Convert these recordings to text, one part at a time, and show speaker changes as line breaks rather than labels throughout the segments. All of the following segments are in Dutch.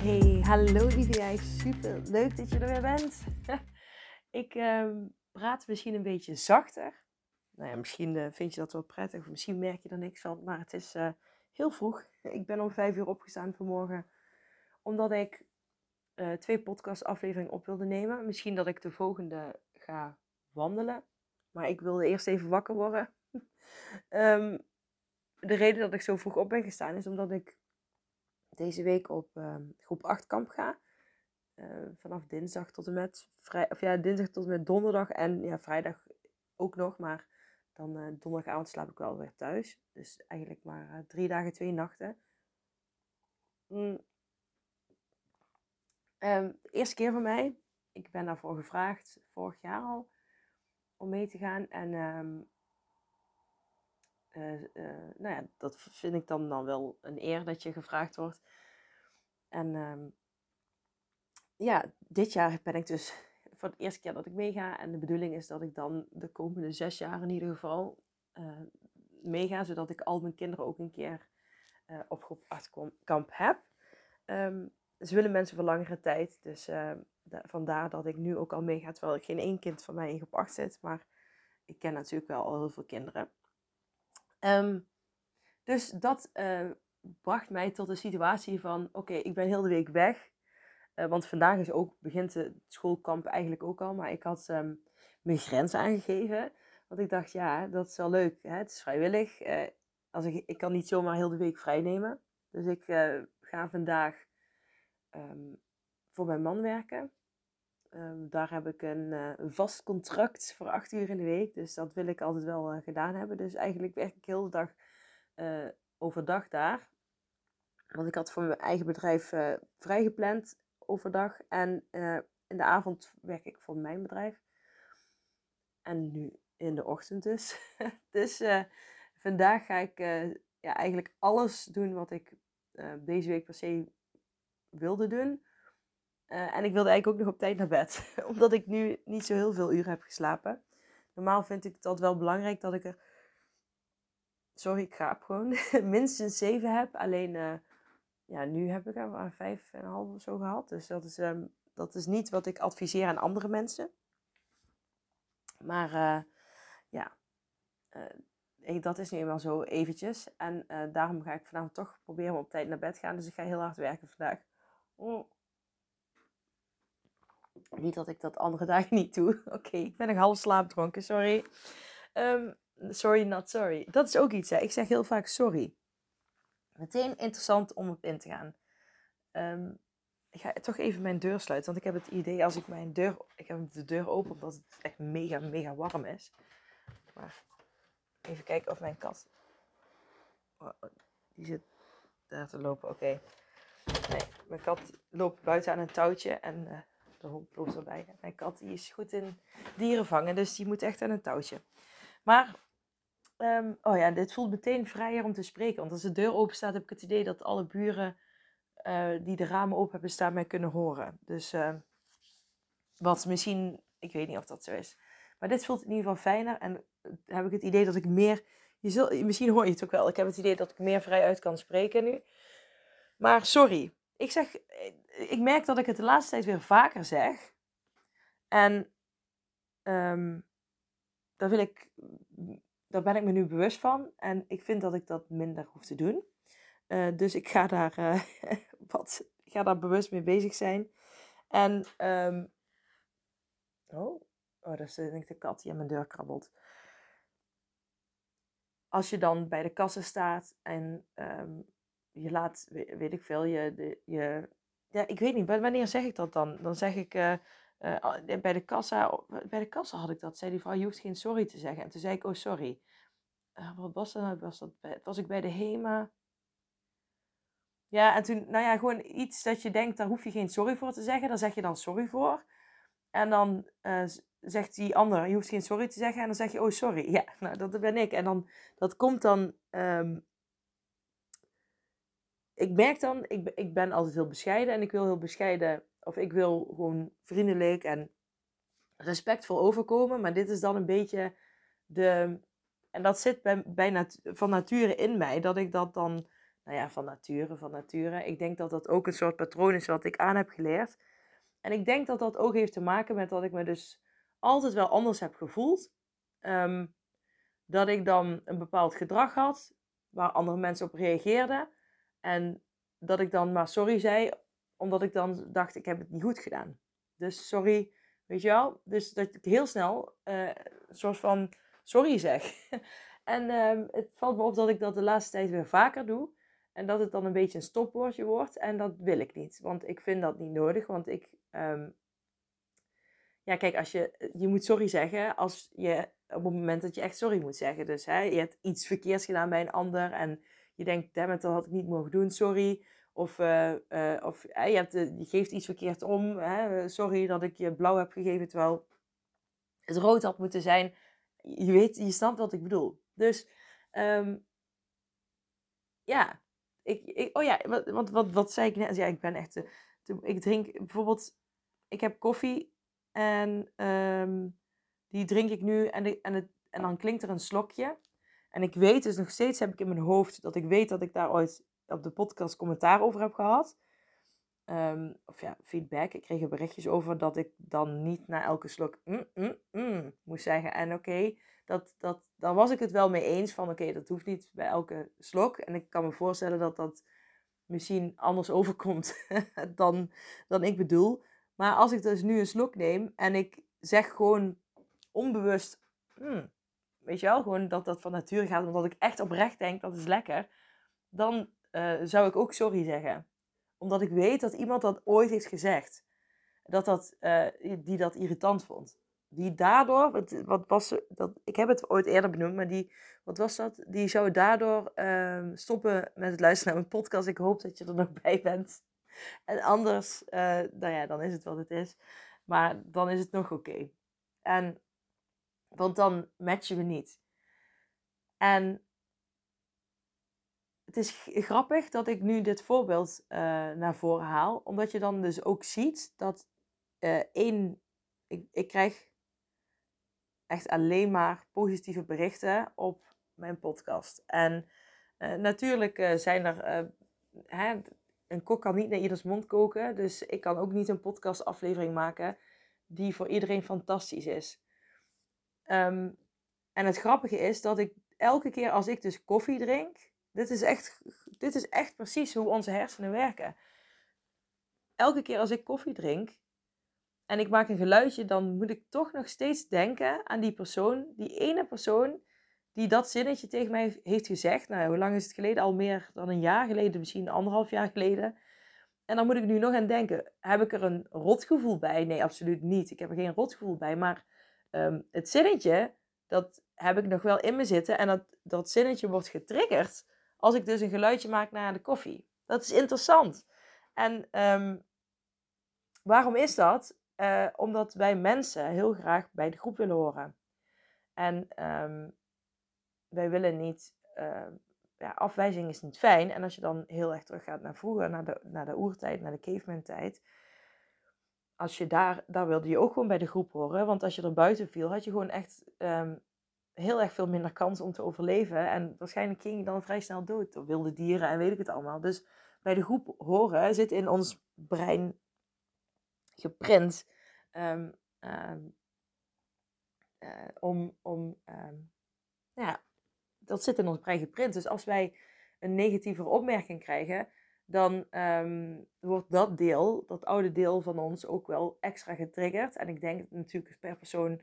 Hey, hallo lieve jij. Super leuk dat je er weer bent. ik ehm, praat misschien een beetje zachter. Nou ja, misschien eh, vind je dat wel prettig, of misschien merk je er niks van. Maar het is eh, heel vroeg. Ik ben om vijf uur opgestaan vanmorgen. Omdat ik uh, twee podcastafleveringen op wilde nemen. Misschien dat ik de volgende ga wandelen. Maar ik wilde eerst even wakker worden. um, de reden dat ik zo vroeg op ben gestaan is omdat ik deze week op uh, groep 8 kamp ga. Uh, vanaf dinsdag tot en met vrij, of ja, dinsdag tot en met donderdag en ja, vrijdag ook nog, maar dan uh, donderdagavond slaap ik wel weer thuis. Dus eigenlijk maar uh, drie dagen, twee nachten. Mm. Um, eerste keer voor mij. Ik ben daarvoor gevraagd, vorig jaar al, om mee te gaan. En um, uh, uh, nou ja, dat vind ik dan, dan wel een eer dat je gevraagd wordt. En um, ja, dit jaar ben ik dus voor de eerste keer dat ik meega. En de bedoeling is dat ik dan de komende zes jaar in ieder geval uh, meega. Zodat ik al mijn kinderen ook een keer op groep 8 kamp heb. Um, ze willen mensen voor langere tijd. Dus da vandaar dat ik nu ook al meega. Terwijl ik geen één kind van mij in groep 8 zit. Maar ik ken natuurlijk wel al heel veel kinderen. Um, dus dat uh, bracht mij tot de situatie van: oké, ik ben heel de week weg. Uh, want vandaag is ook, begint het schoolkamp eigenlijk ook al. Maar ik had um, mijn grens aangegeven. Want ik dacht, ja, dat is wel leuk. Hè? Het is vrijwillig. Uh, als ik, ik kan niet zomaar heel de week vrij nemen. Dus ik ga vandaag um, voor mijn man werken. Um, daar heb ik een, uh, een, vast contract voor acht uur in de week. Dus dat wil ik altijd wel uh, gedaan hebben. Dus eigenlijk werk ik heel de dag uh, overdag daar. Want ik had voor mijn eigen bedrijf vrijgepland overdag. En in de avond werk ik voor mijn bedrijf. En nu in de ochtend dus. dus vandaag ga ik ja, eigenlijk alles doen wat ik deze week per se wilde doen. Uh, en ik wilde eigenlijk ook nog op tijd naar bed. Omdat ik nu niet zo heel veel uren heb geslapen. Normaal vind ik het wel belangrijk dat ik er. Sorry, ik gaap gewoon. minstens zeven heb. Alleen uh, ja, nu heb ik er maar vijf en een half of zo gehad. Dus dat is, um, dat is niet wat ik adviseer aan andere mensen. Maar uh, ja, dat is nu eenmaal zo eventjes. En daarom ga ik vanavond toch proberen op tijd naar bed te gaan. Dus ik ga heel hard werken vandaag. Oh. Niet dat ik dat andere dagen niet doe. Oké, ik ben nog half slaapdronken, sorry. Um, sorry, not sorry. Dat is ook iets, hè. Ik zeg heel vaak sorry. Meteen interessant om op in te gaan. Um, ik ga toch even mijn deur sluiten, want ik heb het idee als ik mijn deur... Ik heb de deur open omdat het echt mega, mega warm is. Maar even kijken of mijn kat... Oh, die zit daar te lopen, oké. Nee, mijn kat loopt buiten aan een touwtje en... Uh, de hond loopt erbij. Mijn kat die is goed in dieren vangen, dus die moet echt aan een touwtje. Maar, um, oh ja, dit voelt meteen vrijer om te spreken. Want als de deur open staat, heb ik het idee dat alle buren uh, die de ramen open hebben staan mij kunnen horen. Dus uh, wat misschien, ik weet niet of dat zo is. Maar dit voelt in ieder geval fijner. En heb ik het idee dat ik meer, je zult, misschien hoor je het ook wel. Ik heb het idee dat ik meer vrij uit kan spreken nu. Maar sorry, ik zeg, ik merk dat ik het de laatste tijd weer vaker zeg. En um, daar, wil ik, daar ben ik me nu bewust van. En ik vind dat ik dat minder hoef te doen. Uh, dus ik ga daar, uh, wat, ga daar bewust mee bezig zijn. En, um, oh, oh, denk ik de kat die aan mijn deur krabbelt. Als je dan bij de kassen staat en um, je laat, weet ik veel, je, je ja, ik weet niet, wanneer zeg ik dat dan? Dan zeg ik, uh, uh, bij, de kassa, bij de kassa had ik dat, zei die vrouw, je hoeft geen sorry te zeggen. En toen zei ik, oh sorry. Uh, wat was dat nou? Was, dat bij, was ik bij de HEMA? Ja, en toen, nou ja, gewoon iets dat je denkt, daar hoef je geen sorry voor te zeggen. Daar zeg je dan sorry voor. En dan zegt die ander, je hoeft geen sorry te zeggen. En dan zeg je, oh sorry. Ja, nou dat ben ik. En dan, dat komt dan, um, ik merk dan, ik, ik ben altijd heel bescheiden. En ik wil heel bescheiden, of ik wil gewoon vriendelijk en respectvol overkomen. Maar dit is dan een beetje de, en dat zit bij, bij nat, van nature in mij, dat ik dat dan, nou ja, van nature, van nature. Ik denk dat dat ook een soort patroon is wat ik aan heb geleerd. En ik denk dat dat ook heeft te maken met dat ik me dus altijd wel anders heb gevoeld. Ehm, dat ik dan een bepaald gedrag had waar andere mensen op reageerden. En dat ik dan maar sorry zei, omdat ik dan dacht, ik heb het niet goed gedaan. Dus sorry, weet je wel. Dus dat ik heel snel uh, een soort van sorry zeg. en um, het valt me op dat ik dat de laatste tijd weer vaker doe. En dat het dan een beetje een stopwoordje wordt. En dat wil ik niet. Want ik vind dat niet nodig. Want ik. Um, ja, kijk, als je. Je moet sorry zeggen als je. Op het moment dat je echt sorry moet zeggen. Dus hè, je hebt iets verkeerds gedaan bij een ander. En je denkt, dat had ik niet mogen doen, sorry. Of, uh, uh, of je, hebt, je geeft iets verkeerd om. Hè, sorry dat ik je blauw heb gegeven terwijl het rood had moeten zijn je weet, je snapt wat ik bedoel. Dus um, ja, ik, ik, oh ja, wat, wat, wat, wat zei ik net? Ja, ik ben echt, ik drink bijvoorbeeld, ik heb koffie en um, die drink ik nu en, en, het, en dan klinkt er een slokje. En ik weet dus nog steeds, heb ik in mijn hoofd, dat ik weet dat ik daar ooit op de podcast commentaar over heb gehad. Um, of ja, feedback. Ik kreeg er berichtjes over dat ik dan niet na elke slok mm, mm, mm, moest zeggen. En oké, dat, dat, daar was ik het wel mee eens van oké, dat hoeft niet bij elke slok. En ik kan me voorstellen dat dat misschien anders overkomt dan, dan ik bedoel. Maar als ik dus nu een slok neem en ik zeg gewoon onbewust, weet je wel, gewoon dat dat van nature gaat, omdat ik echt oprecht denk dat is lekker, dan uh, zou ik ook sorry zeggen omdat ik weet dat iemand dat ooit heeft gezegd. Dat dat, uh, die dat irritant vond. Die daardoor, wat, wat was dat, ik heb het ooit eerder benoemd, maar die, wat was dat? Die zou daardoor uh, stoppen met het luisteren naar mijn podcast. Ik hoop dat je er nog bij bent. En anders, uh, nou ja, dan is het wat het is. Maar dan is het nog oké. En, want dan matchen we niet. En het is grappig dat ik nu dit voorbeeld uh, naar voren haal. Omdat je dan dus ook ziet dat uh, één, ik, ik krijg echt alleen maar positieve berichten op mijn podcast. En uh, natuurlijk zijn er, hè, een kok kan niet naar ieders mond koken. Dus ik kan ook niet een podcastaflevering maken die voor iedereen fantastisch is. Um, en het grappige is dat ik elke keer als ik dus koffie drink dit is, echt, dit is echt precies hoe onze hersenen werken. Elke keer als ik koffie drink en ik maak een geluidje, dan moet ik toch nog steeds denken aan die persoon, die ene persoon die dat zinnetje tegen mij heeft gezegd. Nou, hoe lang is het geleden? Al meer dan een jaar geleden, misschien anderhalf jaar geleden. En dan moet ik nu nog aan denken, heb ik er een rotgevoel bij? Nee, absoluut niet. Ik heb er geen rotgevoel bij, maar um, het zinnetje, dat heb ik nog wel in me zitten. En dat, dat zinnetje wordt getriggerd als ik dus een geluidje maak naar de koffie. Dat is interessant. En ehm, waarom is dat? Uh, omdat wij mensen heel graag bij de groep willen horen. En um, wij willen niet. Uh, ja, afwijzing is niet fijn. En als je dan heel erg teruggaat naar vroeger, naar de, naar de oertijd, naar de caveman-tijd. Als je daar, daar wilde je ook gewoon bij de groep horen. Want als je er buiten viel, had je gewoon echt um, heel erg veel minder kans om te overleven. En waarschijnlijk ging je dan vrij snel dood door wilde dieren en weet ik het allemaal. Dus bij de groep horen zit in ons brein geprint um, um, uh, om, om ja, dat zit in ons brein geprint. Dus als wij een negatieve opmerking krijgen, dan wordt dat deel, dat oude deel van ons, ook wel extra getriggerd. En ik denk natuurlijk per persoon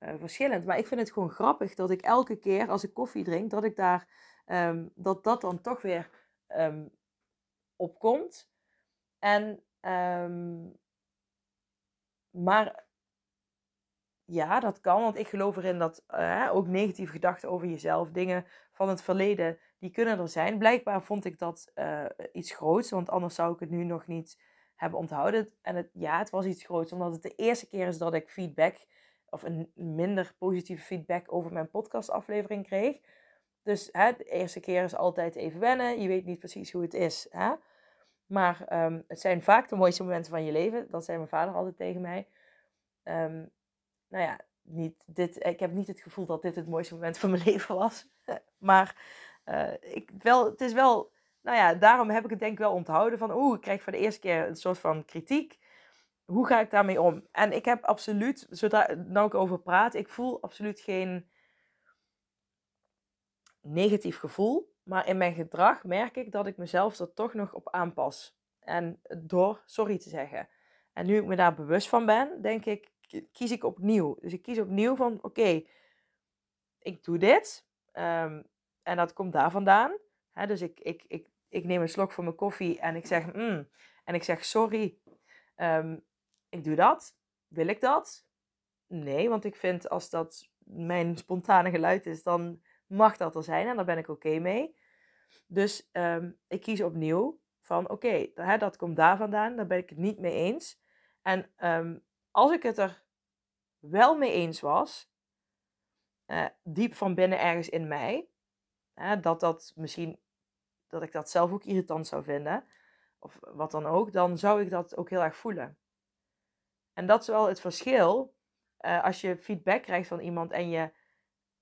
uh, verschillend. Maar ik vind het gewoon grappig dat ik elke keer als ik koffie drink, dat ik daar, um, dat dat dan toch weer um, opkomt. En, maar ja, dat kan, want ik geloof erin dat uh, ook negatieve gedachten over jezelf, dingen van het verleden, die kunnen er zijn. Blijkbaar vond ik dat uh, iets groots, want anders zou ik het nu nog niet hebben onthouden. En het, ja, het was iets groots, omdat het de eerste keer is dat ik feedback, of een minder positieve feedback over mijn podcastaflevering kreeg. Dus hè, de eerste keer is altijd even wennen, je weet niet precies hoe het is. Hè? Maar um, het zijn vaak de mooiste momenten van je leven, dat zei mijn vader altijd tegen mij. Um, nou ja, niet dit, ik heb niet het gevoel dat dit het mooiste moment van mijn leven was. maar uh, ik, wel, het is wel, nou ja, daarom heb ik het denk ik wel onthouden van, oeh, ik krijg voor de eerste keer een soort van kritiek. Hoe ga ik daarmee om? En ik heb absoluut, zodra nou ik over praat, ik voel absoluut geen negatief gevoel. Maar in mijn gedrag merk ik dat ik mezelf er toch nog op aanpas. En door sorry te zeggen. En nu ik me daar bewust van ben, denk ik, kies ik opnieuw. Dus ik kies opnieuw van, oké, ik doe dit. Um, en dat komt daar vandaan. Dus ik, ik, ik, ik neem een slok van mijn koffie en ik zeg, mm, en ik zeg sorry. Um, ik doe dat. Wil ik dat? Nee, want ik vind als dat mijn spontane geluid is, dan mag dat er zijn en daar ben ik oké mee. Dus um, ik kies opnieuw van oké, dat komt daar vandaan, daar ben ik het niet mee eens. En um, als ik het er wel mee eens was, uh, diep van binnen ergens in mij, hè, dat dat misschien, dat ik dat zelf ook irritant zou vinden, of wat dan ook, dan zou ik dat ook heel erg voelen. En dat is wel het verschil. Uh, als je feedback krijgt van iemand en je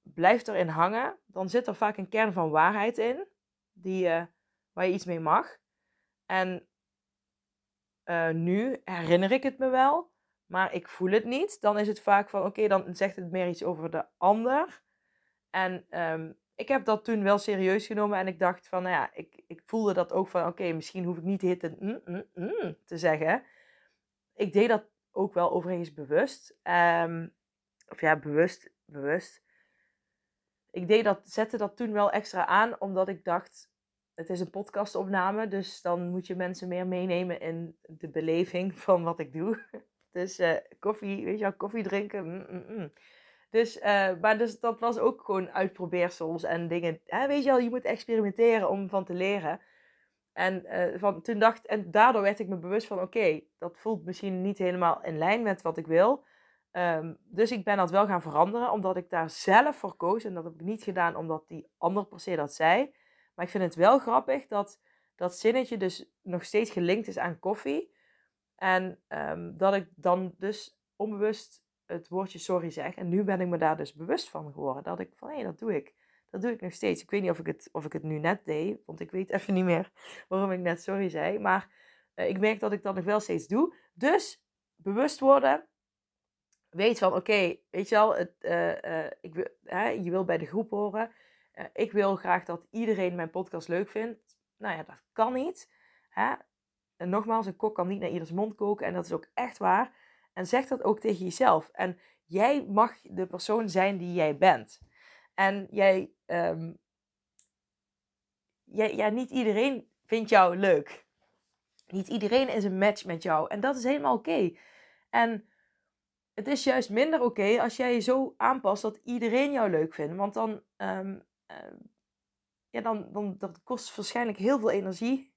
blijft erin hangen, dan zit er vaak een kern van waarheid in, die, uh, waar je iets mee mag. En uh, nu herinner ik het me wel, maar ik voel het niet. Dan is het vaak van, oké, dan zegt het meer iets over de ander. En um, ik heb dat toen wel serieus genomen en ik dacht van, nou ja, ik, ik voelde dat ook van, oké, misschien hoef ik niet hitten mm, mm, mm, te zeggen. Ik deed dat ook wel overigens bewust. Um, of ja, bewust, bewust. Ik deed dat, zette dat toen wel extra aan, omdat ik dacht, het is een podcastopname, dus dan moet je mensen meer meenemen in de beleving van wat ik doe. Dus uh, koffie, weet je wel, koffie drinken. Dus, uh, maar dus dat was ook gewoon uitprobeersels en dingen. Hè, weet je wel, je moet experimenteren om van te leren. En, uh, van, toen dacht, en daardoor werd ik me bewust van, oké, dat voelt misschien niet helemaal in lijn met wat ik wil. Um, dus ik ben dat wel gaan veranderen, omdat ik daar zelf voor koos. En dat heb ik niet gedaan omdat die ander per se dat zei. Maar ik vind het wel grappig dat dat zinnetje dus nog steeds gelinkt is aan koffie. En um, dat ik dan dus onbewust het woordje sorry zeg. En nu ben ik me daar dus bewust van geworden. Dat ik van hé, hey, dat doe ik. Dat doe ik nog steeds. Ik weet niet of ik, het, of ik het nu net deed. Want ik weet even niet meer waarom ik net sorry zei. Maar uh, ik merk dat ik dat nog wel steeds doe. Dus bewust worden. Weet van oké, weet je wel, het, uh, uh, ik je wil bij de groep horen. ik wil graag dat iedereen mijn podcast leuk vindt. Nou ja, dat kan niet. Hè? En nogmaals, een kok kan niet naar ieders mond koken. En dat is ook echt waar. En zeg dat ook tegen jezelf. En jij mag de persoon zijn die jij bent. En jij, jij ja, niet iedereen vindt jou leuk. Niet iedereen is een match met jou. En dat is helemaal oké. En het is juist minder oké als jij je zo aanpast dat iedereen jou leuk vindt. Want dan, um, uh, ja, dan, dan dat kost waarschijnlijk heel veel energie.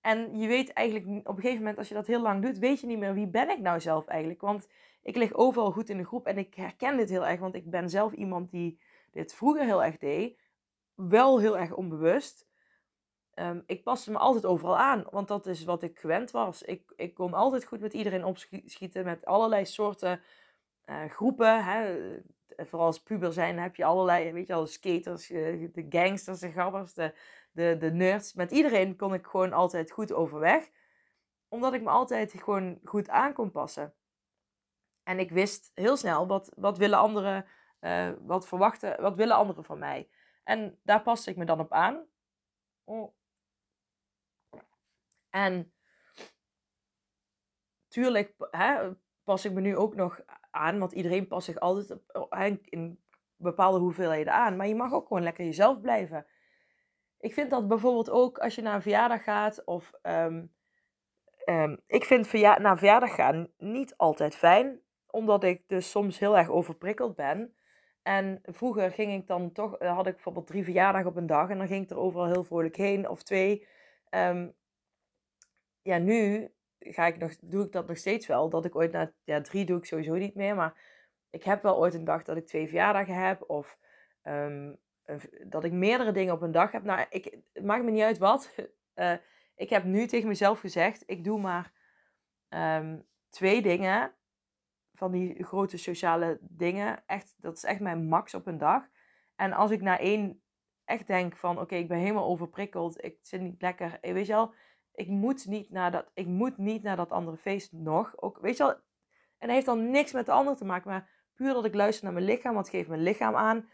En je weet eigenlijk op een gegeven moment, als je dat heel lang doet, weet je niet meer wie ben ik nou zelf eigenlijk. Want ik lig overal goed in de groep en ik herken dit heel erg, want ik ben zelf iemand die dit vroeger heel erg deed. Wel heel erg onbewust. Um, ik paste me altijd overal aan, want dat is wat ik gewend was. Ik, ik kon altijd goed met iedereen opschieten, met allerlei soorten uh, groepen. Hè. Vooral als puber zijn heb je allerlei, weet je al, skaters, eh, de gangsters, de gabbers, de de, de nerds. Met iedereen kon ik gewoon altijd goed overweg. Omdat ik me altijd gewoon goed aan kon passen. En ik wist heel snel wat, wat willen anderen, uh, wat verwachten, wat willen anderen van mij. En daar paste ik me dan op aan. Oh. En tuurlijk hè, pas ik me nu ook nog aan, want iedereen past zich altijd in bepaalde hoeveelheden aan. Maar je mag ook gewoon lekker jezelf blijven. Ik vind dat bijvoorbeeld ook als je naar een verjaardag gaat of... Um, um, ik vind verja naar verjaardag gaan niet altijd fijn. omdat ik dus soms heel erg overprikkeld ben. En vroeger ging ik dan toch, eh, had ik bijvoorbeeld drie verjaardagen op een dag en dan ging ik er overal heel vrolijk heen of twee. Ehm, ja, nu ga ik nog, doe ik dat nog steeds wel. Dat ik ooit na ja, drie doe ik sowieso niet meer. Maar ik heb wel ooit een dag dat ik twee verjaardagen heb. Of ehm, dat ik meerdere dingen op een dag heb. Nou, ik, het maakt me niet uit wat. Uh, ik heb nu tegen mezelf gezegd, ik doe maar ehm, twee dingen van die grote sociale dingen. Echt, dat is echt mijn max op een dag. En als ik na één echt denk van, oké, ik ben helemaal overprikkeld, ik zit niet lekker, eh, weet je wel, ik moet niet naar dat, ik moet niet naar dat andere feest nog. Ook, weet je wel, en dat heeft dan niks met de ander te maken, maar puur dat ik luister naar mijn lichaam, wat geeft mijn lichaam aan.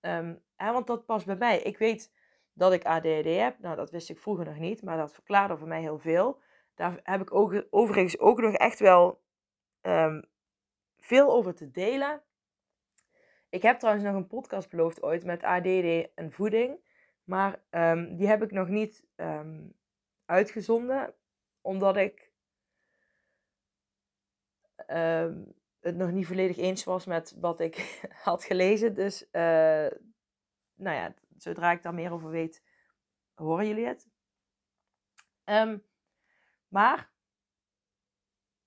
Um, want dat past bij mij. Ik weet dat ik ADHD heb. Nou, dat wist ik vroeger nog niet, maar dat verklaarde voor mij heel veel. Daar heb ik ook, overigens ook nog echt wel um, veel over te delen. Ik heb trouwens nog een podcast beloofd ooit met ADD en voeding. Maar um, die heb ik nog niet um, uitgezonden. Omdat ik het nog niet volledig eens was met wat ik had gelezen. Dus uh, nou ja, zodra ik daar meer over weet, horen jullie het. maar,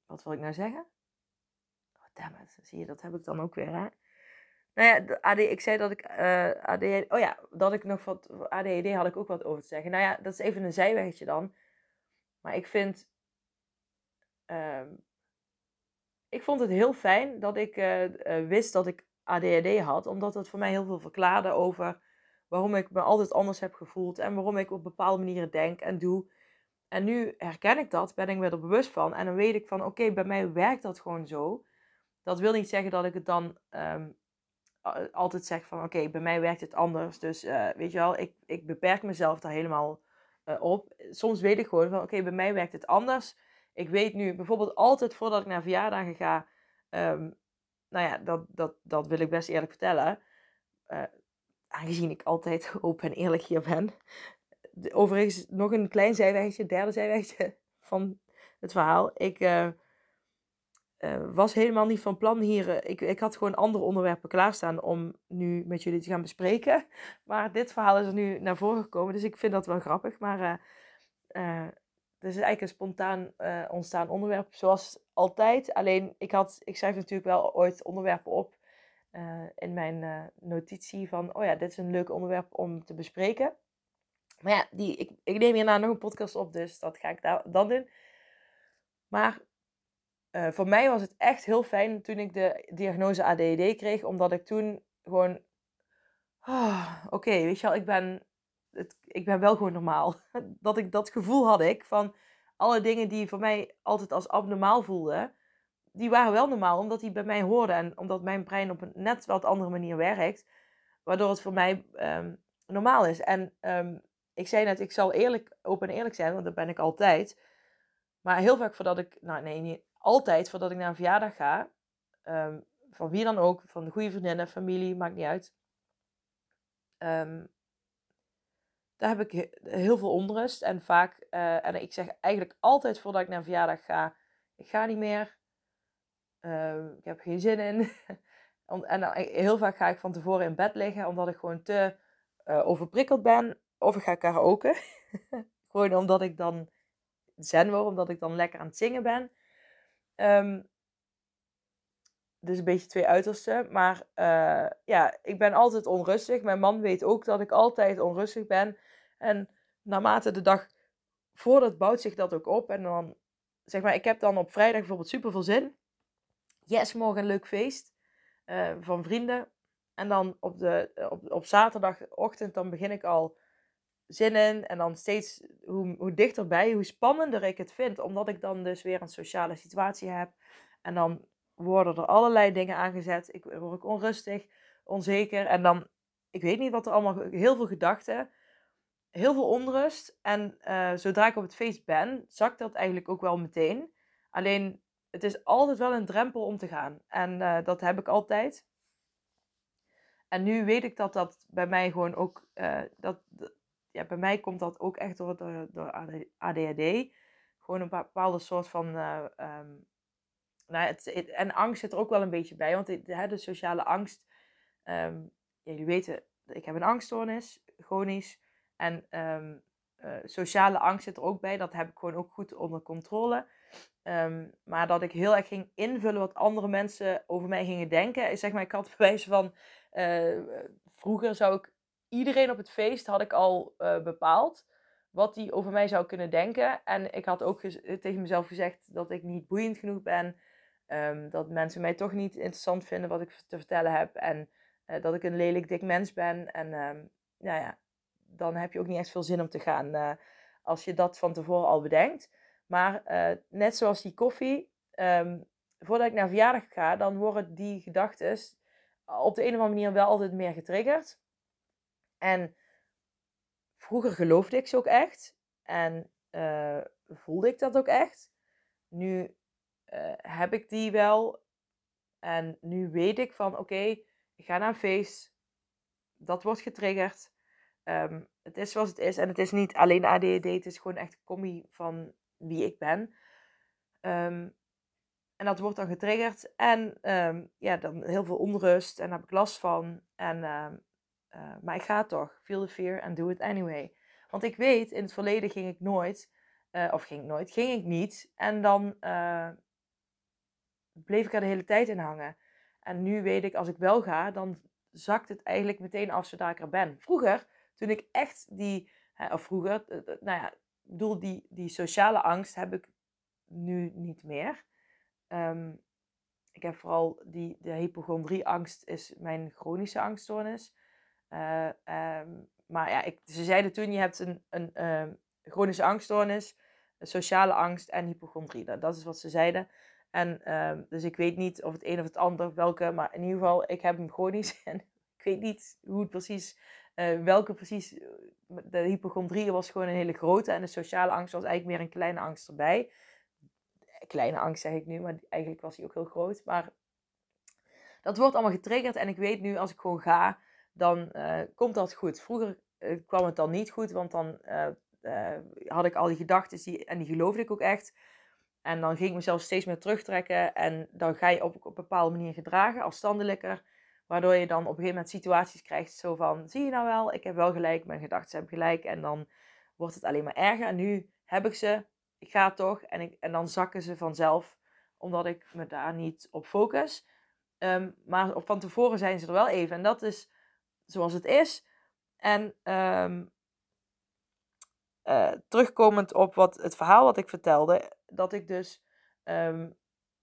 wat wil ik nou zeggen? dammit, zie je, dat heb ik dan ook weer, hè. Nou ja, AD, ik zei dat ik uh, eh, ADHD, oh ja, dat ik nog wat, ADHD had ik ook wat over te zeggen. Nou ja, dat is even een zijweggetje dan. Maar ik vind, uh, ik vond het heel fijn dat ik uh, uh, wist dat ik ADHD had, omdat het voor mij heel veel verklaarde over waarom ik me altijd anders heb gevoeld en waarom ik op bepaalde manieren denk en doe. En nu herken ik dat, ben ik me er bewust van en dan weet ik van oké, bij mij werkt dat gewoon zo. Dat wil niet zeggen dat ik het dan um, altijd zeg van oké, bij mij werkt het anders. Dus uh, weet je wel, ik, ik beperk mezelf daar helemaal uh, op. Soms weet ik gewoon van oké, bij mij werkt het anders. Ik weet nu bijvoorbeeld altijd voordat ik naar verjaardagen ga. Um, nou ja, dat, dat, dat wil ik best eerlijk vertellen. Uh, aangezien ik altijd open en eerlijk hier ben. Overigens nog een klein zijwegje, derde zijwegje van het verhaal. Ik, uh, was helemaal niet van plan hier. Uh, ik, ik had gewoon andere onderwerpen klaarstaan om nu met jullie te gaan bespreken. Maar dit verhaal is er nu naar voren gekomen, dus ik vind dat wel grappig. Maar het is eigenlijk een spontaan ontstaan onderwerp, zoals altijd. Alleen, ik, had, ik schrijf natuurlijk wel ooit onderwerpen op in mijn notitie van... Oh ja, dit is een leuk onderwerp om te bespreken. Maar ja, die, ik, ik neem hierna nog een podcast op, dus dat ga ik daar, dan doen. Maar uh, voor mij was het echt heel fijn toen ik de diagnose ADD kreeg, omdat ik toen gewoon, oh, oké, weet je wel, ik ben, het, ik ben wel gewoon normaal. dat, ik, dat gevoel had ik van alle dingen die voor mij altijd als abnormaal voelden, die waren wel normaal, omdat die bij mij hoorden en omdat mijn brein op een net wat andere manier werkt, waardoor het voor mij um, normaal is. En um, ik zei net, ik zal eerlijk, open en eerlijk zijn, want dat ben ik altijd. Maar heel vaak voordat ik, nou nee, niet, altijd voordat ik naar een verjaardag ga, um, van wie dan ook, van de goede vriendinnen, familie, maakt niet uit. Daar heb ik heel veel onrust. En vaak, uh, en ik zeg eigenlijk altijd voordat ik naar een verjaardag ga, ik ga niet meer. Uh, ik heb geen zin in. en dan, heel vaak ga ik van tevoren in bed liggen, omdat ik gewoon te uh, overprikkeld ben. Of ik ga karaoke. gewoon omdat ik dan zen word, omdat ik dan lekker aan het zingen ben. Um, dus een beetje twee uitersten. Maar uh, ja, ik ben altijd onrustig. Mijn man weet ook dat ik altijd onrustig ben. En naarmate de dag voordat bouwt zich dat ook op. En dan, zeg maar, ik heb dan op vrijdag bijvoorbeeld super veel zin. Yes, morgen een leuk feest uh, van vrienden. En dan op, de, op, op zaterdagochtend dan begin ik al zin in. En dan steeds hoe, hoe dichterbij, hoe spannender ik het vind. Omdat ik dan dus weer een sociale situatie heb. En dan worden er allerlei dingen aangezet. Ik word onrustig, onzeker. En dan, ik weet niet wat er allemaal, heel veel gedachten. Heel veel onrust. En uh, zodra ik op het feest ben, zakt dat eigenlijk ook wel meteen. Alleen, het is altijd wel een drempel om te gaan. En uh, dat heb ik altijd. En nu weet ik dat dat bij mij gewoon ook, uh, dat, ja, bij mij komt dat ook echt door, door, door ADHD. Gewoon een bepaalde soort van uh, um, nou, het, en angst zit er ook wel een beetje bij, want de, de sociale angst, ehm, ja, jullie weten, ik heb een angststoornis, chronisch, en ehm, eh, sociale angst zit er ook bij, dat heb ik gewoon ook goed onder controle. Ehm, maar dat ik heel erg ging invullen wat andere mensen over mij gingen denken. Zeg maar, ik had bewijs van, uh, vroeger zou ik iedereen op het feest had ik al uh, bepaald wat die over mij zou kunnen denken. En ik had ook tegen mezelf gezegd dat ik niet boeiend genoeg ben. Um, dat mensen mij toch niet interessant vinden wat ik te vertellen heb. En uh, dat ik een lelijk dik mens ben. En um, nou ja, dan heb je ook niet echt veel zin om te gaan als je dat van tevoren al bedenkt. Maar uh, net zoals die koffie, um, voordat ik naar verjaardag ga, dan worden die gedachten op de een of andere manier wel altijd meer getriggerd. En vroeger geloofde ik ze ook echt. En uh, voelde ik dat ook echt. Nu uh, heb ik die wel. En nu weet ik van oké, ik ga naar een feest. Dat wordt getriggerd. Um, het is zoals het is. En het is niet alleen ADHD. Het is gewoon echt een combi van wie ik ben. Um, en dat wordt dan getriggerd. En um, ja, dan heel veel onrust. En daar heb ik last van. En uh, maar ik ga toch. Feel the fear and do it anyway. Want ik weet, in het verleden ging ik nooit. Uh, of ging ik nooit, ging ik niet. En dan uh, bleef ik er de hele tijd in hangen. En nu weet ik, als ik wel ga, dan zakt het eigenlijk meteen af zodra ik er ben. Vroeger, toen ik echt die, of vroeger, nou ja, bedoel, die, die sociale angst heb ik nu niet meer. Um, ik heb vooral die, de hypochondrieangst is mijn chronische angststoornis. Uh, um, maar ja, ik, ze zeiden toen, je hebt een, een uh, chronische angststoornis, sociale angst en hypochondrie. Dat, dat is wat ze zeiden. En dus ik weet niet of het een of het ander, welke, maar in ieder geval, ik heb hem chronisch. En ik weet niet hoe het precies, uh, welke precies, de hypochondrie was gewoon een hele grote en de sociale angst was eigenlijk meer een kleine angst erbij. Kleine angst zeg ik nu, maar eigenlijk was die ook heel groot. Maar dat wordt allemaal getriggerd en ik weet nu als ik gewoon ga, dan komt dat goed. Vroeger kwam het dan niet goed, want dan had ik al die gedachten en die geloofde ik ook echt. En dan ging ik mezelf steeds meer terugtrekken en dan ga je op, op een bepaalde manier gedragen, afstandelijker. Waardoor je dan op een gegeven moment situaties krijgt zo van, zie je nou wel, ik heb wel gelijk, mijn gedachten hebben gelijk. En dan wordt het alleen maar erger. En nu heb ik ze, ik ga toch en, ik, en dan zakken ze vanzelf, omdat ik me daar niet op focus. Um, maar van tevoren zijn ze er wel even. En dat is zoals het is. En um, terugkomend op wat, het verhaal wat ik vertelde, dat ik dus, um,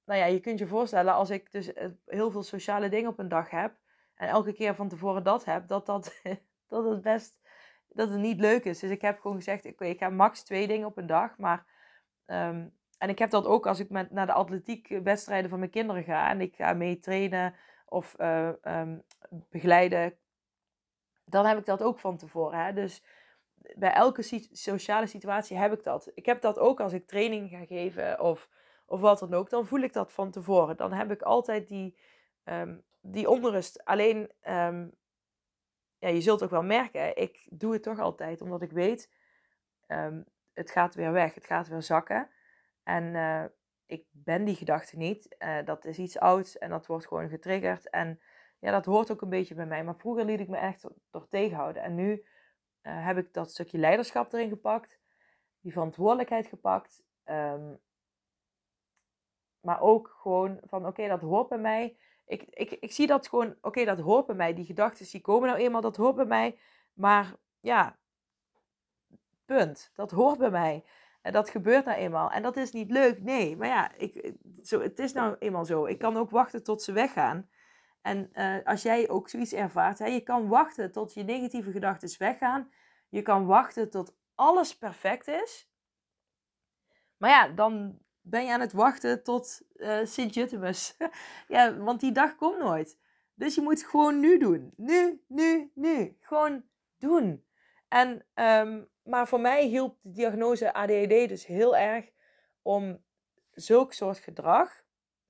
nou ja, je kunt je voorstellen als ik dus eh, heel veel sociale dingen op een dag heb en elke keer van tevoren dat heb, dat dat, dat het best, dat het niet leuk is. Dus ik heb gewoon gezegd, oké, ik ga max twee dingen op een dag, maar, um, en ik heb dat ook als ik met, naar de atletiek wedstrijden van mijn kinderen ga en ik ga mee trainen of uh, um, begeleiden, dan heb ik dat ook van tevoren. Hè? Dus bij elke sociale situatie heb ik dat. Ik heb dat ook als ik training ga geven of, of wat dan ook. Dan voel ik dat van tevoren. Dan heb ik altijd die, um, die onrust. Alleen, um, ja, je zult ook wel merken, ik doe het toch altijd omdat ik weet, um, het gaat weer weg, het gaat weer zakken. En uh, ik ben die gedachte niet. Uh, dat is iets ouds en dat wordt gewoon getriggerd. En ja, dat hoort ook een beetje bij mij. Maar vroeger liet ik me echt door tegenhouden. En nu uh, heb ik dat stukje leiderschap erin gepakt. Die verantwoordelijkheid gepakt. Maar ook gewoon van, oké, dat hoort bij mij. Ik, ik, ik zie dat gewoon, oké, dat hoort bij mij. Die gedachten, die komen nou eenmaal, dat hoort bij mij. Maar ja, punt. Dat hoort bij mij. En dat gebeurt nou eenmaal. En dat is niet leuk, nee. Maar ja, ik, zo, het is nou eenmaal zo. Ik kan ook wachten tot ze weggaan. En uh, als jij ook zoiets ervaart, hè, je kan wachten tot je negatieve gedachten weggaan. Je kan wachten tot alles perfect is. Maar ja, dan ben je aan het wachten tot uh, Sint-Jutemus. ja, want die dag komt nooit. Dus je moet gewoon nu doen. Nu, nu, nu. Gewoon doen. En, um, maar voor mij hielp de diagnose ADHD dus heel erg om zulk soort gedrag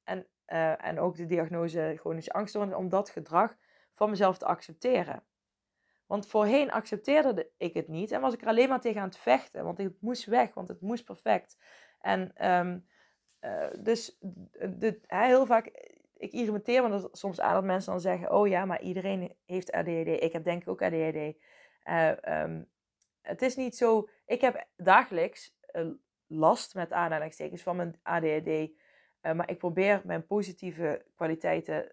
en uh, en ook de diagnose chronische angststoornis, om dat gedrag van mezelf te accepteren. Want voorheen accepteerde ik het niet en was ik er alleen maar tegen aan het vechten, want het moest weg, want het moest perfect. En um, eh, dus de, heel vaak, ik irriteer me soms aan dat mensen dan zeggen, oh ja, maar iedereen heeft ADHD. Ik heb denk ik ook ADHD. Eh, ehm, het is niet zo, ik heb dagelijks last met aanhalingstekens van mijn ADHD. maar ik probeer mijn positieve kwaliteiten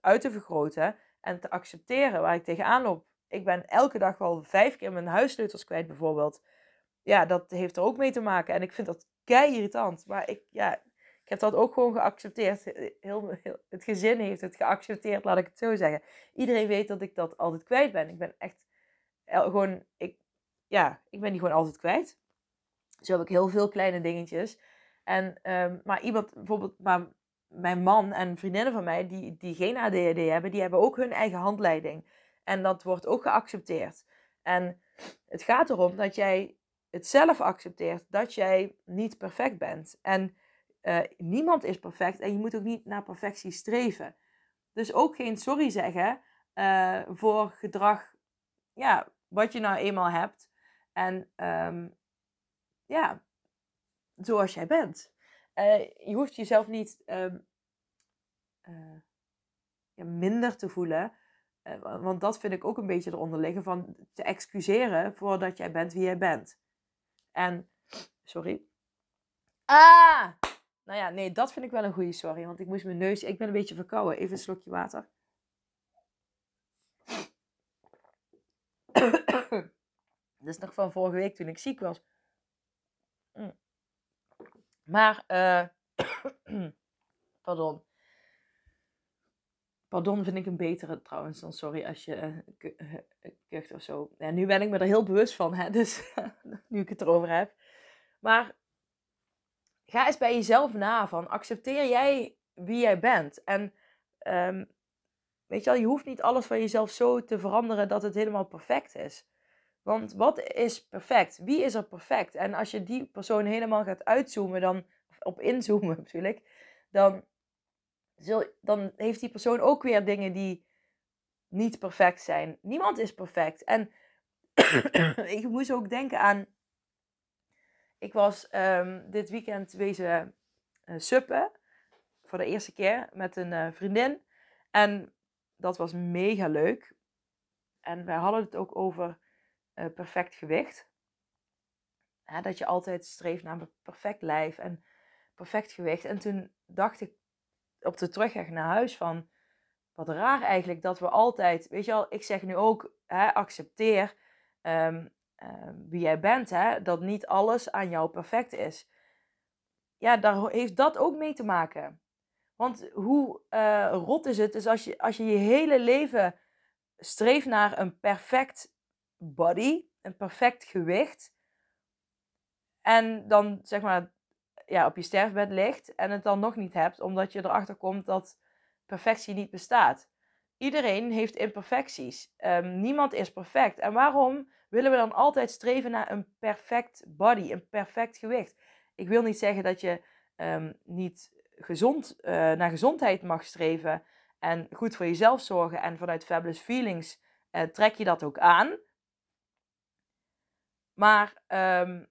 uit te vergroten en te accepteren waar ik tegenaan loop. Ik ben elke dag wel vijf keer mijn huissleutels kwijt bijvoorbeeld. Ja, dat heeft er ook mee te maken. En ik vind dat kei irritant. Maar ik, ja, ik heb dat ook gewoon geaccepteerd. Heel, het gezin heeft het geaccepteerd, laat ik het zo zeggen. Iedereen weet dat ik dat altijd kwijt ben. Ik ben echt gewoon, ik, ja, ik ben die gewoon altijd kwijt. Zo heb ik heel veel kleine dingetjes. En, um, maar iemand, bijvoorbeeld, maar mijn man en vriendinnen van mij die, die geen ADHD hebben, die hebben ook hun eigen handleiding. En dat wordt ook geaccepteerd. En het gaat erom dat jij het zelf accepteert dat jij niet perfect bent. En uh, niemand is perfect en je moet ook niet naar perfectie streven. Dus ook geen sorry zeggen uh, voor gedrag, ja, wat je nou eenmaal hebt. En um, ja, zoals jij bent. Uh, je hoeft jezelf niet ja, minder te voelen. want dat vind ik ook een beetje eronder liggen van te excuseren voordat jij bent wie jij bent. En, sorry. Ah! Nou ja, nee, dat vind ik wel een goede sorry. Want ik moest mijn neus, ik ben een beetje verkouden. Even een slokje water. Dit is nog van vorige week toen ik ziek was. Mm. Maar, uh, pardon. Pardon vind ik een betere trouwens dan sorry als je uh, kucht of zo. Ja, nu ben ik me er heel bewust van, hè, dus nu ik het erover heb. Maar ga eens bij jezelf na van accepteer jij wie jij bent? En um, weet je wel, je hoeft niet alles van jezelf zo te veranderen dat het helemaal perfect is. Want wat is perfect? Wie is er perfect? En als je die persoon helemaal gaat uitzoomen, dan, op inzoomen natuurlijk, dan dan heeft die persoon ook weer dingen die niet perfect zijn. Niemand is perfect. En ik moest ook denken aan. Ik was um, dit weekend wezen uh, suppen. Voor de eerste keer met een uh, vriendin. En dat was mega leuk. En wij hadden het ook over uh, perfect gewicht. dat je altijd streeft naar een perfect lijf en perfect gewicht. En toen dacht ik op de terugweg naar huis van, wat raar eigenlijk dat we altijd, weet je wel, ik zeg nu ook, hè, accepteer um, wie jij bent, hè, dat niet alles aan jou perfect is. Ja, daar heeft dat ook mee te maken. Want hoe uh, rot is het dus als je, als je je hele leven streeft naar een perfect body, een perfect gewicht. En dan zeg maar ja, op je sterfbed ligt en het dan nog niet hebt, omdat je erachter komt dat perfectie niet bestaat. Iedereen heeft imperfecties. Um, niemand is perfect. En waarom willen we dan altijd streven naar een perfect body, een perfect gewicht? Ik wil niet zeggen dat je um, niet gezond, uh, naar gezondheid mag streven en goed voor jezelf zorgen. En vanuit Fabulous Feelings uh, trek je dat ook aan. Maar um,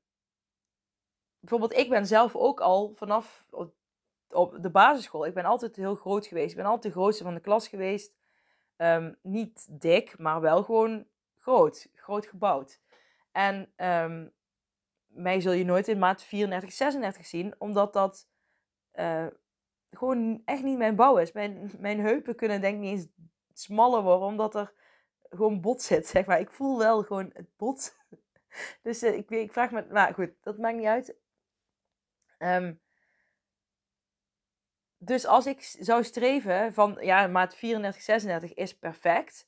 bijvoorbeeld, ik ben zelf ook al vanaf op de basisschool. Ik ben altijd heel groot geweest. Ik ben altijd de grootste van de klas geweest. Um, niet dik, maar wel gewoon groot. Groot gebouwd. En um, mij zul je nooit in maat 34, 36 zien, omdat dat uh, gewoon echt niet mijn bouw is. Mijn, mijn heupen kunnen denk ik niet eens smaller worden, omdat er gewoon bot zit, zeg maar. Ik voel wel gewoon het bot. Dus uh, ik, ik vraag me, maar goed, dat maakt niet uit. Um, dus als ik zou streven van, ja, maat 34, 36 is perfect,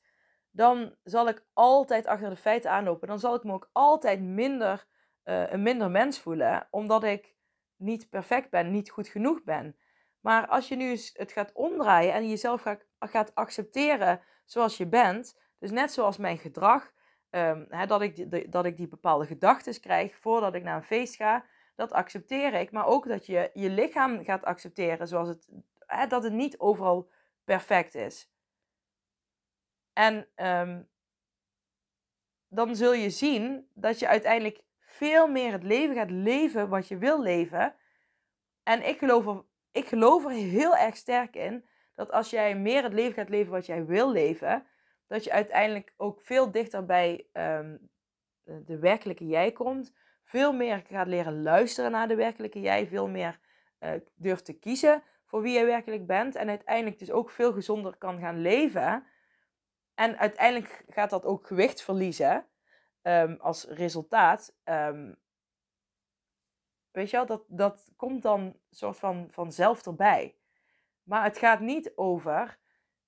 dan zal ik altijd achter de feiten aanlopen. Dan zal ik me ook altijd minder, uh, een minder mens voelen, omdat ik niet perfect ben, niet goed genoeg ben. Maar als je nu het gaat omdraaien en jezelf gaat, accepteren zoals je bent, dus net zoals mijn gedrag, hè, dat, ik dat ik die bepaalde gedachten krijg voordat ik naar een feest ga, dat accepteer ik. Maar ook dat je je lichaam gaat accepteren zoals het, hè, dat het niet overal perfect is. En um, dan zul je zien dat je uiteindelijk veel meer het leven gaat leven wat je wil leven. En ik geloof, er, ik geloof er heel erg sterk in dat als jij meer het leven gaat leven wat jij wil leven, dat je uiteindelijk ook veel dichter bij ehm, de werkelijke jij komt. Veel meer gaat leren luisteren naar de werkelijke jij. Veel meer uh, durft te kiezen voor wie je werkelijk bent. En uiteindelijk dus ook veel gezonder kan gaan leven. En uiteindelijk gaat dat ook gewicht verliezen um, als resultaat. Um, weet je wel, dat, dat komt dan soort van vanzelf erbij. Maar het gaat niet over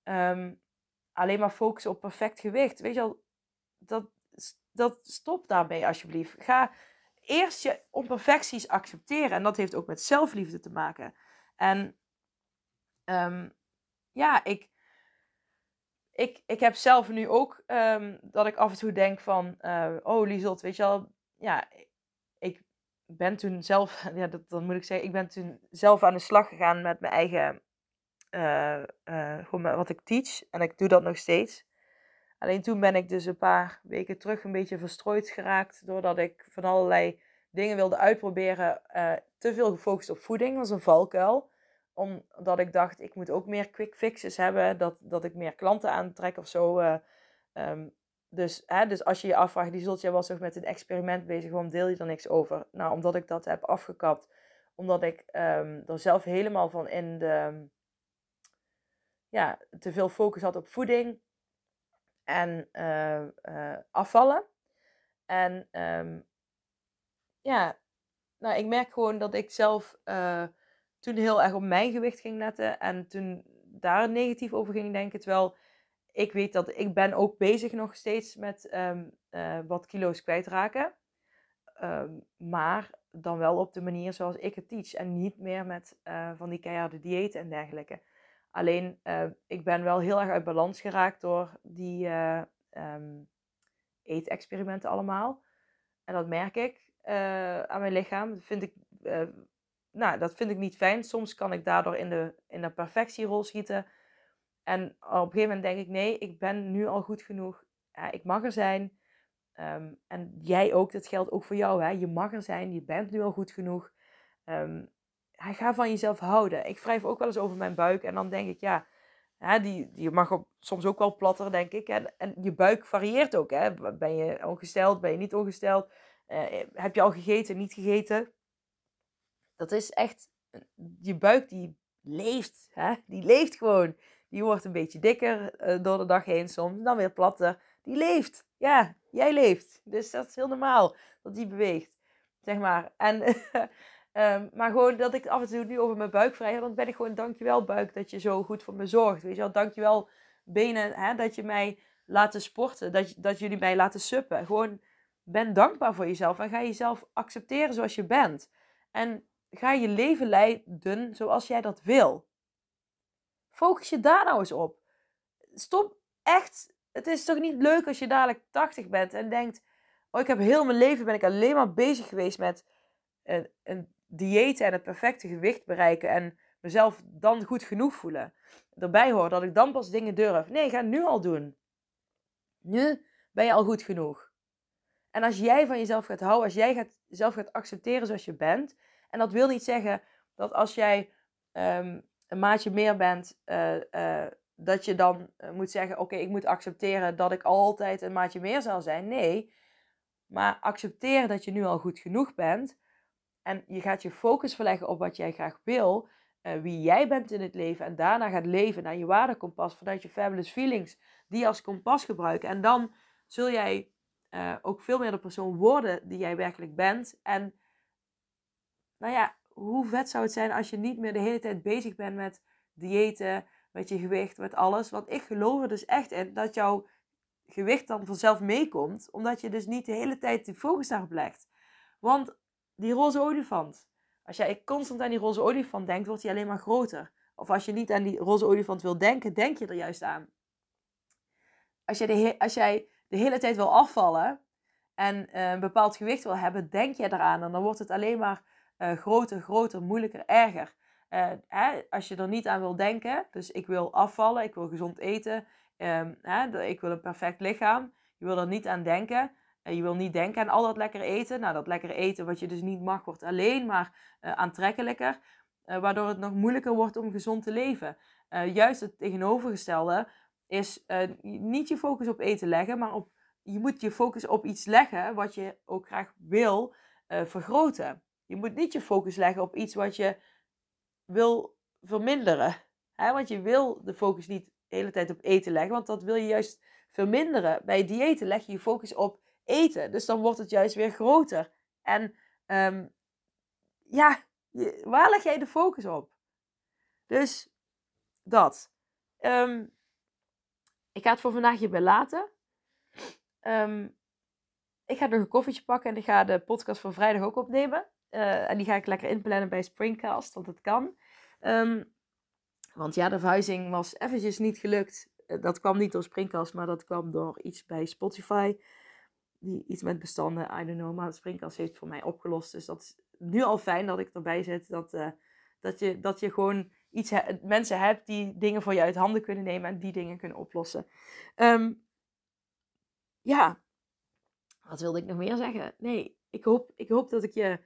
um, alleen maar focussen op perfect gewicht. Weet je wel, dat, dat stop daarmee alsjeblieft. Ga eerst je onperfecties accepteren. En dat heeft ook met zelfliefde te maken. En um, ja, ik, ik, ik heb zelf nu ook um, dat ik af en toe denk van... Uh, oh, Lieselt, weet je wel... Ja, ik ben toen zelf... Ja, dat, dan moet ik zeggen. Ik ben toen zelf aan de slag gegaan met mijn eigen... Uh, uh, wat ik teach. En ik doe dat nog steeds. Alleen toen ben ik dus een paar weken terug een beetje verstrooid geraakt. Doordat ik van allerlei dingen wilde uitproberen. Uh, te veel gefocust op voeding. Was een valkuil. Omdat ik dacht, ik moet ook meer quick fixes hebben. Dat, dat ik meer klanten aantrek of zo. Uh, um, dus, hè, dus als je je afvraagt, die zult jij was toch met een experiment bezig. Waarom deel je er niks over? Nou, omdat ik dat heb afgekapt. Omdat ik um, er zelf helemaal van in de... Ja, te veel focus had op voeding en uh, uh, afvallen. En um, ja, nou, ik merk gewoon dat ik zelf uh, toen heel erg op mijn gewicht ging letten. En toen daar negatief over ging denken. Terwijl ik weet dat ik ben ook bezig nog steeds met um, wat kilo's kwijtraken. Um, maar dan wel op de manier zoals ik het teach. En niet meer met van die keiharde diëten en dergelijke. Alleen, uh, ik ben wel heel erg uit balans geraakt door die uh, um, eetexperimenten allemaal. En dat merk ik uh, aan mijn lichaam. Dat vind ik, nou, dat vind ik niet fijn. Soms kan ik daardoor in de, in de perfectierol schieten. En op een gegeven moment denk ik, nee, ik ben nu al goed genoeg. ik mag er zijn. Um, en jij ook, dat geldt ook voor jou. Hè? Je mag er zijn, je bent nu al goed genoeg. Um, hij gaat van jezelf houden. Ik wrijf ook wel eens over mijn buik en dan denk ik, ja, hè, die, die mag op, soms ook wel platter, denk ik. En, je buik varieert ook. Hè. Ben je ongesteld, ben je niet ongesteld? Uh, heb je al gegeten, niet gegeten? Dat is echt, je buik die leeft. Hè? Die leeft gewoon. Die wordt een beetje dikker uh, door de dag heen soms, dan weer platter. Die leeft. Ja, jij leeft. Dus dat is heel normaal dat die beweegt. Zeg maar. En Um, maar gewoon dat ik af en toe nu over mijn buik vrij heb, dan ben ik gewoon dankjewel buik dat je zo goed voor me zorgt. Weet je wel, dankjewel benen hè, dat je mij laten sporten, dat, dat jullie mij laten suppen. Gewoon ben dankbaar voor jezelf en ga jezelf accepteren zoals je bent. En ga je leven leiden zoals jij dat wil. Focus je daar nou eens op. Stop echt. Het is toch niet leuk als je dadelijk 80 bent en denkt: Oh, ik heb heel mijn leven ben ik alleen maar bezig geweest met een, een diëten en het perfecte gewicht bereiken en mezelf dan goed genoeg voelen. Erbij hoor dat ik dan pas dingen durf. Nee, ga nu al doen. Nu ben je al goed genoeg. En als jij van jezelf gaat houden, als jij gaat, jezelf gaat accepteren zoals je bent. En dat wil niet zeggen dat als jij um, een maatje meer bent, uh, uh, dat je dan uh, moet zeggen: Oké, ik moet accepteren dat ik altijd een maatje meer zal zijn. Nee, maar accepteer dat je nu al goed genoeg bent. En je gaat je focus verleggen op wat jij graag wil, uh, wie jij bent in het leven. En daarna gaat leven naar je waardekompas vanuit je fabulous feelings, die als kompas gebruiken. En dan zul jij uh, ook veel meer de persoon worden die jij werkelijk bent. En nou ja, hoe vet zou het zijn als je niet meer de hele tijd bezig bent met diëten, met je gewicht, met alles. Want ik geloof er dus echt in dat jouw gewicht dan vanzelf meekomt, omdat je dus niet de hele tijd de focus daarop legt. Want die roze olifant. Als jij constant aan die roze olifant denkt, wordt hij alleen maar groter. Of als je niet aan die roze olifant wil denken, denk je er juist aan. Als, jij de, als jij de hele tijd wil afvallen en uh, een bepaald gewicht wil hebben, denk je eraan. En dan wordt het alleen maar uh, groter, groter, moeilijker, erger. Uh, hè, als je er niet aan wil denken, dus ik wil afvallen, ik wil gezond eten, um, hè, ik wil een perfect lichaam, je wil er niet aan denken, je wil niet denken aan al dat lekker eten. Nou, dat lekker eten wat je dus niet mag, wordt alleen maar uh, aantrekkelijker. waardoor het nog moeilijker wordt om gezond te leven. juist het tegenovergestelde is niet je focus op eten leggen, maar op, je moet je focus op iets leggen wat je ook graag wil vergroten. Je moet niet je focus leggen op iets wat je wil verminderen. Want je wil de focus niet de hele tijd op eten leggen, want dat wil je juist verminderen. Bij diëten leg je je focus op eten. Dus dan wordt het juist weer groter. En um, ja, waar leg jij de focus op? Dus dat. Um, ik ga het voor vandaag hierbij laten. Um, ik ga nog een koffietje pakken en ik ga de podcast van vrijdag ook opnemen. Uh, en die ga ik lekker inplannen bij Springcast, want het kan. Want ja, de verhuizing was eventjes niet gelukt. Eh, dat kwam niet door Springcast, maar dat kwam door iets bij Spotify. Die, iets met bestanden, I don't know. Maar Springcast heeft voor mij opgelost. Dus dat is nu al fijn dat ik erbij zit. Dat, uh, dat, je, dat je gewoon iets mensen hebt die dingen voor je uit handen kunnen nemen en die dingen kunnen oplossen. Um, ja, wat wilde ik nog meer zeggen? Nee, ik hoop, ik hoop dat ik je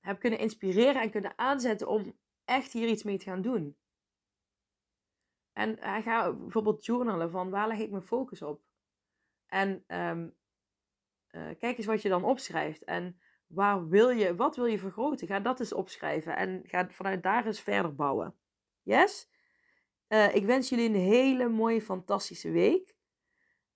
heb kunnen inspireren en kunnen aanzetten om echt hier iets mee te gaan doen. En hij gaat bijvoorbeeld journalen van waar leg ik mijn focus op? En um, uh, kijk eens wat je dan opschrijft. En waar wil je, wat wil je vergroten? Ga dat eens opschrijven en ga vanuit daar eens verder bouwen. Yes? Uh, ik wens jullie een hele mooie, fantastische week.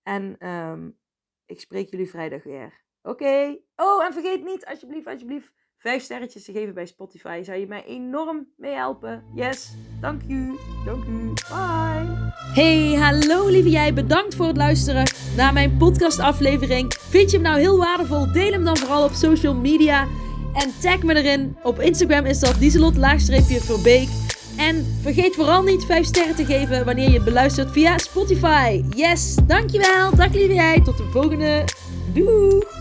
En um, ik spreek jullie vrijdag weer. Oké. Oh, en vergeet niet, alsjeblieft, alsjeblieft, vijf sterretjes te geven bij Spotify. Zou je mij enorm mee helpen. Yes, dank u. Dank u. Bye.
Hey, hallo lieve jij. Bedankt voor het luisteren naar mijn podcastaflevering. Vind je hem nou heel waardevol? Deel hem dan vooral op social media. En tag me erin. Op Instagram is dat dieselot-verbeek. En vergeet vooral niet 5 sterren te geven wanneer je beluistert via Spotify. Yes, dankjewel. Dag lieve jij. Tot de volgende. Doei.